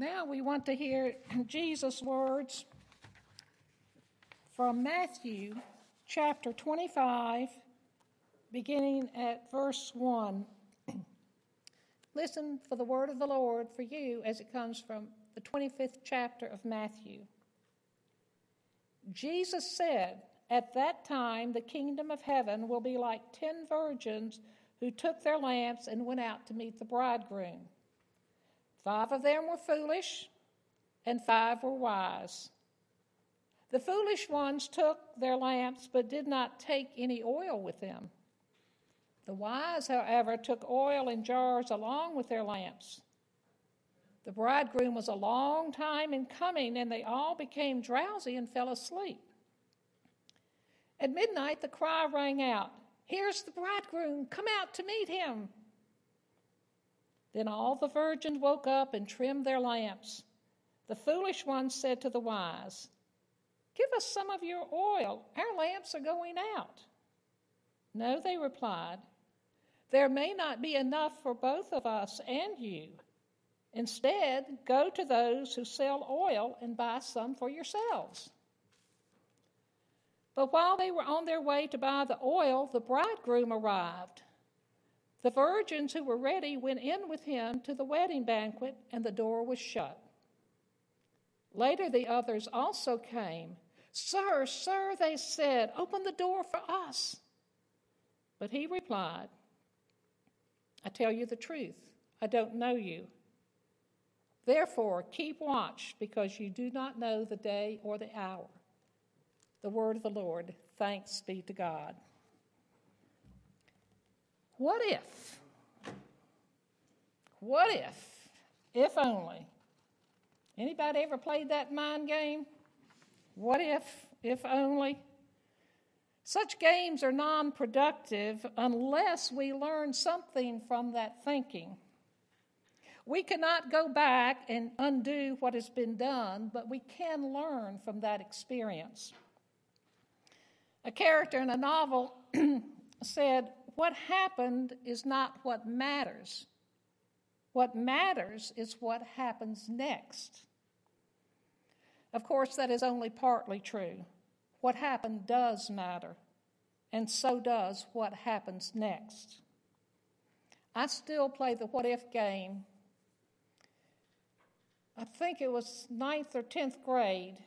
Now we want to hear Jesus' words from Matthew chapter 25, beginning at verse 1. Listen for the word of the Lord for you as it comes from the 25th chapter of Matthew. Jesus said, At that time the kingdom of heaven will be like ten virgins who took their lamps and went out to meet the bridegroom. Five of them were foolish, and five were wise. The foolish ones took their lamps, but did not take any oil with them. The wise, however, took oil in jars along with their lamps. The bridegroom was a long time in coming, and they all became drowsy and fell asleep. At midnight, the cry rang out Here's the bridegroom, come out to meet him. Then all the virgins woke up and trimmed their lamps. The foolish ones said to the wise, Give us some of your oil. Our lamps are going out. No, they replied, There may not be enough for both of us and you. Instead, go to those who sell oil and buy some for yourselves. But while they were on their way to buy the oil, the bridegroom arrived. The virgins who were ready went in with him to the wedding banquet, and the door was shut. Later, the others also came. Sir, sir, they said, open the door for us. But he replied, I tell you the truth, I don't know you. Therefore, keep watch, because you do not know the day or the hour. The word of the Lord. Thanks be to God. What if? What if? If only. Anybody ever played that mind game? What if? If only? Such games are non productive unless we learn something from that thinking. We cannot go back and undo what has been done, but we can learn from that experience. A character in a novel said, what happened is not what matters. What matters is what happens next. Of course, that is only partly true. What happened does matter, and so does what happens next. I still play the what if game. I think it was ninth or tenth grade,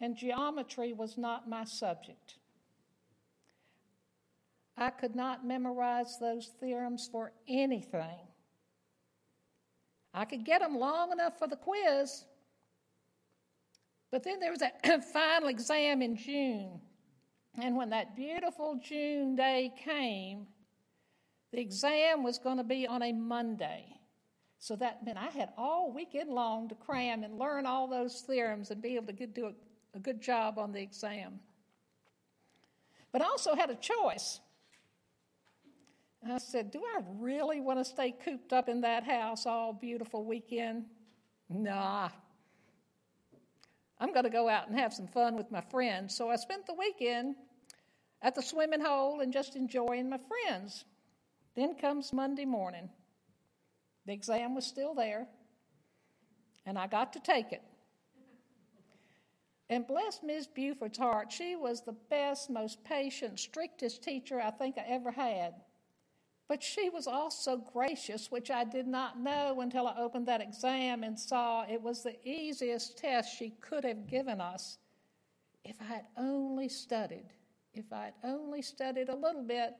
and geometry was not my subject. I could not memorize those theorems for anything. I could get them long enough for the quiz, but then there was a final exam in June. And when that beautiful June day came, the exam was going to be on a Monday. So that meant I had all weekend long to cram and learn all those theorems and be able to do a, a good job on the exam. But I also had a choice. I said, Do I really want to stay cooped up in that house all beautiful weekend? Nah. I'm going to go out and have some fun with my friends. So I spent the weekend at the swimming hole and just enjoying my friends. Then comes Monday morning. The exam was still there, and I got to take it. And bless Miss Buford's heart, she was the best, most patient, strictest teacher I think I ever had. But she was also gracious, which I did not know until I opened that exam and saw it was the easiest test she could have given us if I had only studied. If I had only studied a little bit,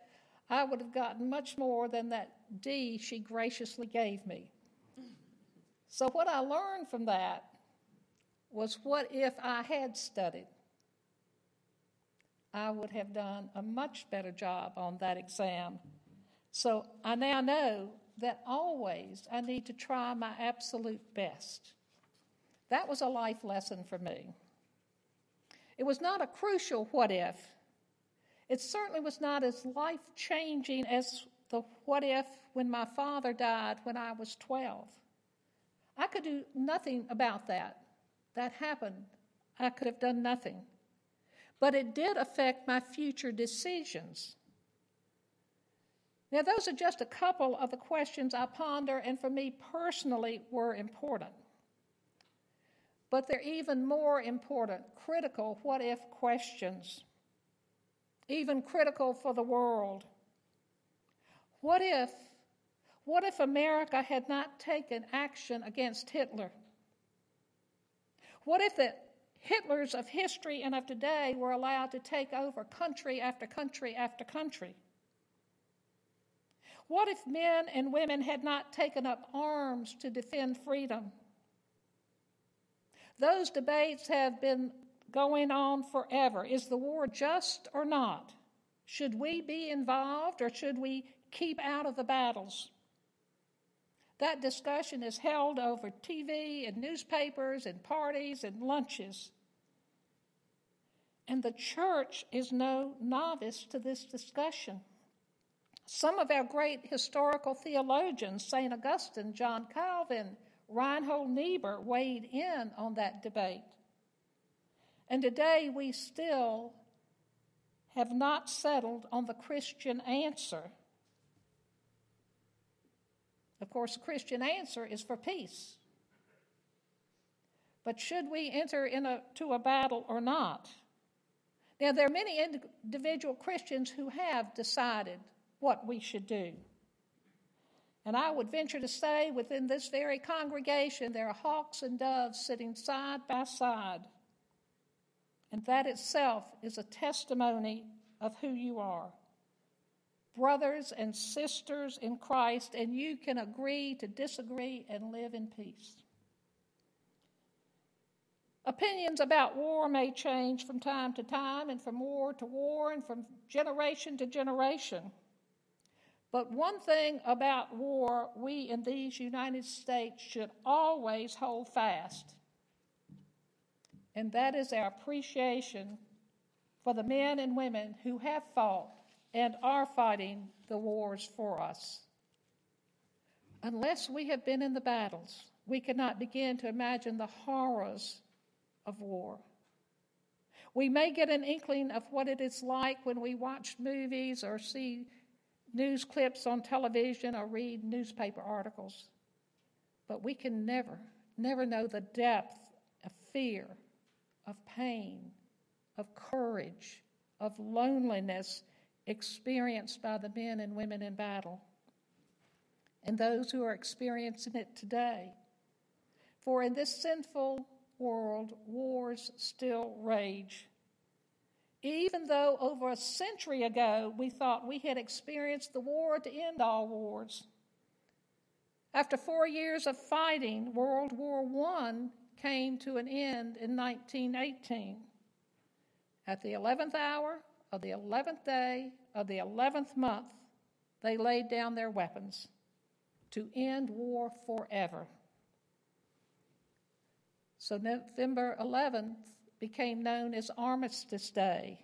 I would have gotten much more than that D she graciously gave me. So, what I learned from that was what if I had studied? I would have done a much better job on that exam. So I now know that always I need to try my absolute best. That was a life lesson for me. It was not a crucial what if. It certainly was not as life changing as the what if when my father died when I was 12. I could do nothing about that. That happened. I could have done nothing. But it did affect my future decisions. Now, those are just a couple of the questions I ponder and for me personally were important. but they're even more important critical what if questions, even critical for the world. What if, what if America had not taken action against Hitler? What if the Hitlers of history and of today were allowed to take over country after country after country? What if men and women had not taken up arms to defend freedom? Those debates have been going on forever. Is the war just or not? Should we be involved or should we keep out of the battles? That discussion is held over TV and newspapers and parties and lunches. And the church is no novice to this discussion. Some of our great historical theologians, St. Augustine, John Calvin, Reinhold Niebuhr, weighed in on that debate. And today we still have not settled on the Christian answer. Of course, the Christian answer is for peace. But should we enter into a battle or not? Now, there are many individual Christians who have decided what we should do. And I would venture to say within this very congregation, there are hawks and doves sitting side by side. And that itself is a testimony of who you are. Brothers and sisters in Christ, and you can agree to disagree and live in peace. Opinions about war may change from time to time, and from war to war, and from generation to generation. But one thing about war we in these United States should always hold fast, and that is our appreciation for the men and women who have fought and are fighting the wars for us. Unless we have been in the battles, we cannot begin to imagine the horrors of war. We may get an inkling of what it is like when we watch movies or see news clips on television or read newspaper articles. But we can never, never know the depth of fear, of pain, of courage, of loneliness experienced by the men and women in battle and those who are experiencing it today. For in this sinful world, wars still rage. Even though over a century ago we thought we had experienced the war to end all wars. After four years of fighting, World War I came to an end in 1918. At the 11th hour of the 11th day of the 11th month, they laid down their weapons to end war forever. So November 11th became known as Armistice Day.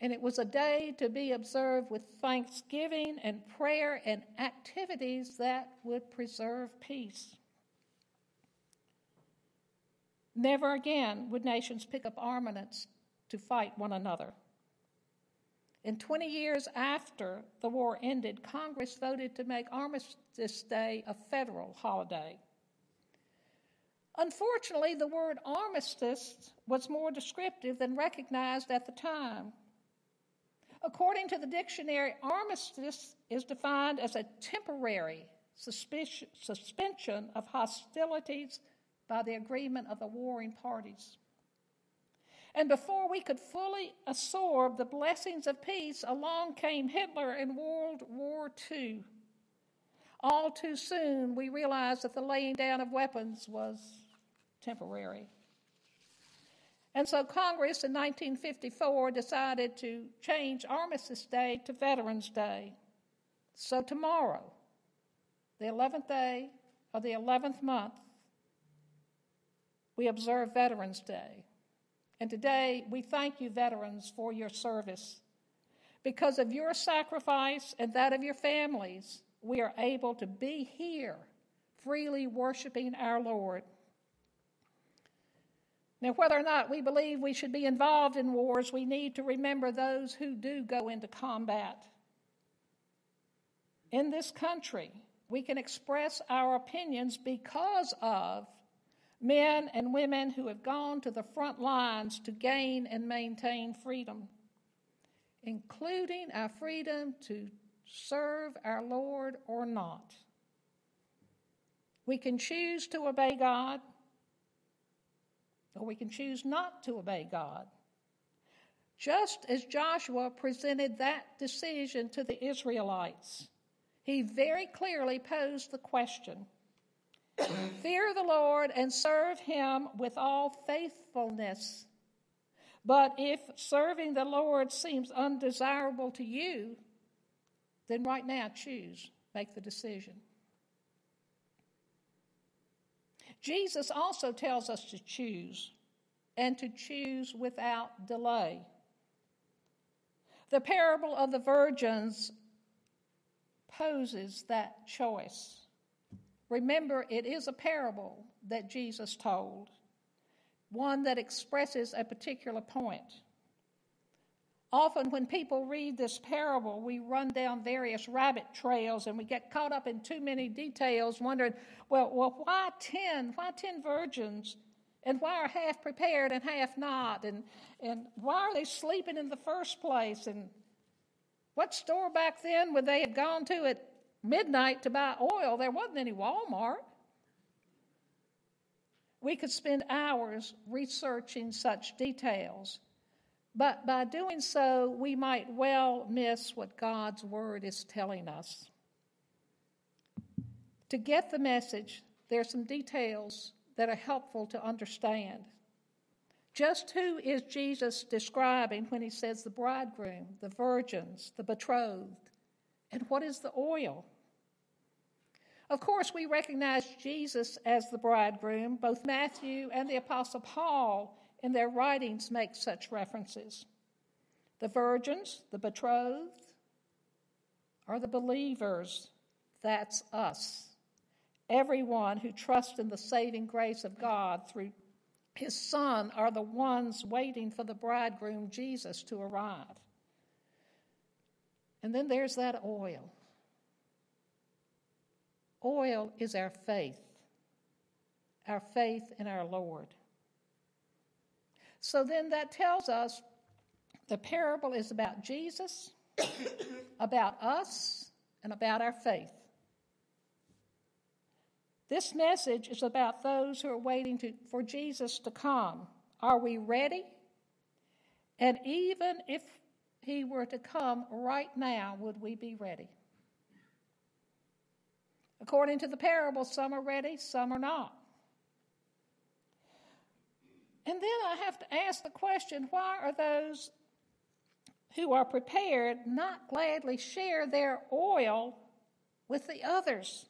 And it was a day to be observed with thanksgiving and prayer and activities that would preserve peace. Never again would nations pick up armaments to fight one another. In 20 years after the war ended, Congress voted to make Armistice Day a federal holiday. Unfortunately, the word armistice was more descriptive than recognized at the time. According to the dictionary, armistice is defined as a temporary suspension of hostilities by the agreement of the warring parties. And before we could fully absorb the blessings of peace, along came Hitler and World War II. All too soon, we realized that the laying down of weapons was temporary. And so Congress in 1954 decided to change Armistice Day to Veterans Day. So tomorrow, the 11th day of the 11th month, we observe Veterans Day. And today, we thank you, veterans, for your service. Because of your sacrifice and that of your families, we are able to be here freely worshiping our Lord. Now, whether or not we believe we should be involved in wars, we need to remember those who do go into combat. In this country, we can express our opinions because of, men and women who have gone to the front lines to gain and maintain freedom, including our freedom to serve our Lord or not. We can choose to obey God, or we can choose not to obey God. Just as Joshua presented that decision to the Israelites, he very clearly posed the question Fear the Lord and serve him with all faithfulness. But if serving the Lord seems undesirable to you, then right now choose, make the decision. Jesus also tells us to choose and to choose without delay. The parable of the virgins poses that choice. Remember, it is a parable that Jesus told, one that expresses a particular point. Often, when people read this parable, we run down various rabbit trails and we get caught up in too many details, wondering, well, well why 10? Why 10 virgins? And why are half prepared and half not? And, and why are they sleeping in the first place? And what store back then would they have gone to at midnight to buy oil? There wasn't any Walmart. We could spend hours researching such details. But by doing so, we might well miss what God's Word is telling us. To get the message, there are some details that are helpful to understand. Just who is Jesus describing when he says the bridegroom, the virgins, the betrothed, and what is the oil? Of course, we recognize Jesus as the bridegroom. Both Matthew and the Apostle Paul in their writings make such references. The virgins, the betrothed, are the believers. That's us everyone who trusts in the saving grace of God through his Son are the ones waiting for the bridegroom Jesus to arrive. And then there's that oil. Oil is our faith, our faith in our Lord. So then that tells us the parable is about Jesus, about us, and about our faith. This message is about those who are waiting to, for Jesus to come. Are we ready? And even if he were to come right now, would we be ready? According to the parable, some are ready, some are not. And then I have to ask the question why are those who are prepared not gladly share their oil with the others?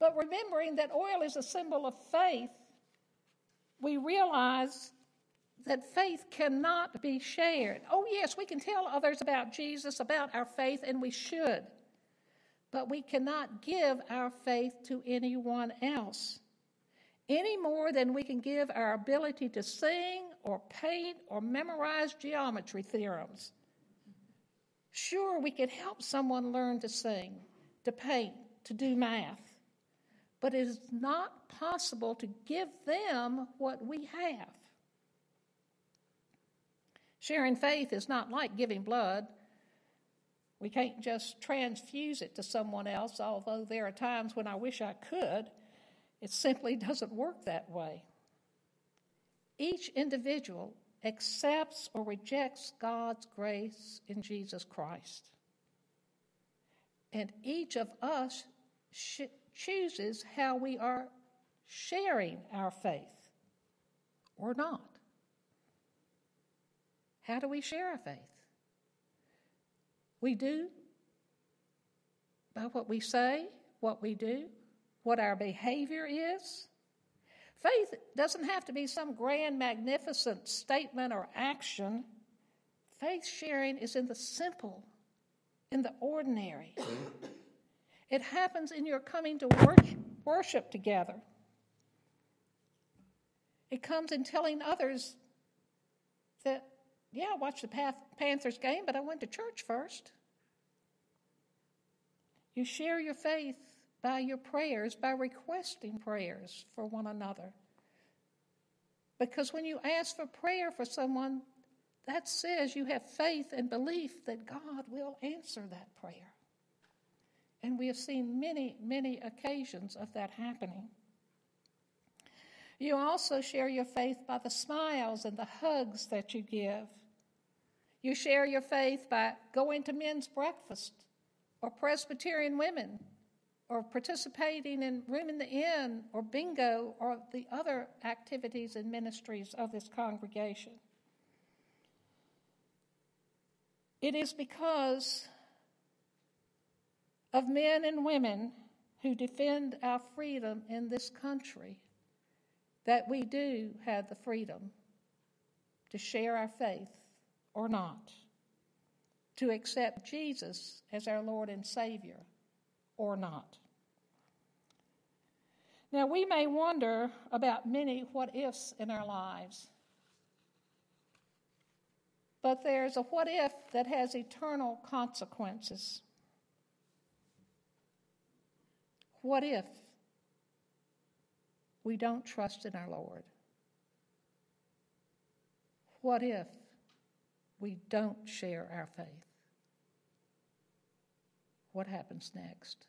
But remembering that oil is a symbol of faith, we realize that faith cannot be shared. Oh, yes, we can tell others about Jesus, about our faith, and we should. But we cannot give our faith to anyone else any more than we can give our ability to sing or paint or memorize geometry theorems. Sure, we can help someone learn to sing, to paint, to do math but it is not possible to give them what we have. Sharing faith is not like giving blood. We can't just transfuse it to someone else, although there are times when I wish I could. It simply doesn't work that way. Each individual accepts or rejects God's grace in Jesus Christ. And each of us should chooses how we are sharing our faith or not. How do we share our faith? We do by what we say, what we do, what our behavior is. Faith doesn't have to be some grand, magnificent statement or action. Faith sharing is in the simple, in the ordinary. It happens in your coming to worship together. It comes in telling others that, yeah, I watched the Panthers game, but I went to church first. You share your faith by your prayers, by requesting prayers for one another. Because when you ask for prayer for someone, that says you have faith and belief that God will answer that prayer. And we have seen many, many occasions of that happening. You also share your faith by the smiles and the hugs that you give. You share your faith by going to men's breakfast or Presbyterian women or participating in Room in the Inn or bingo or the other activities and ministries of this congregation. It is because of men and women who defend our freedom in this country that we do have the freedom to share our faith or not, to accept Jesus as our Lord and Savior or not. Now, we may wonder about many what ifs in our lives, but there's a what if that has eternal consequences. What if we don't trust in our Lord? What if we don't share our faith? What happens next?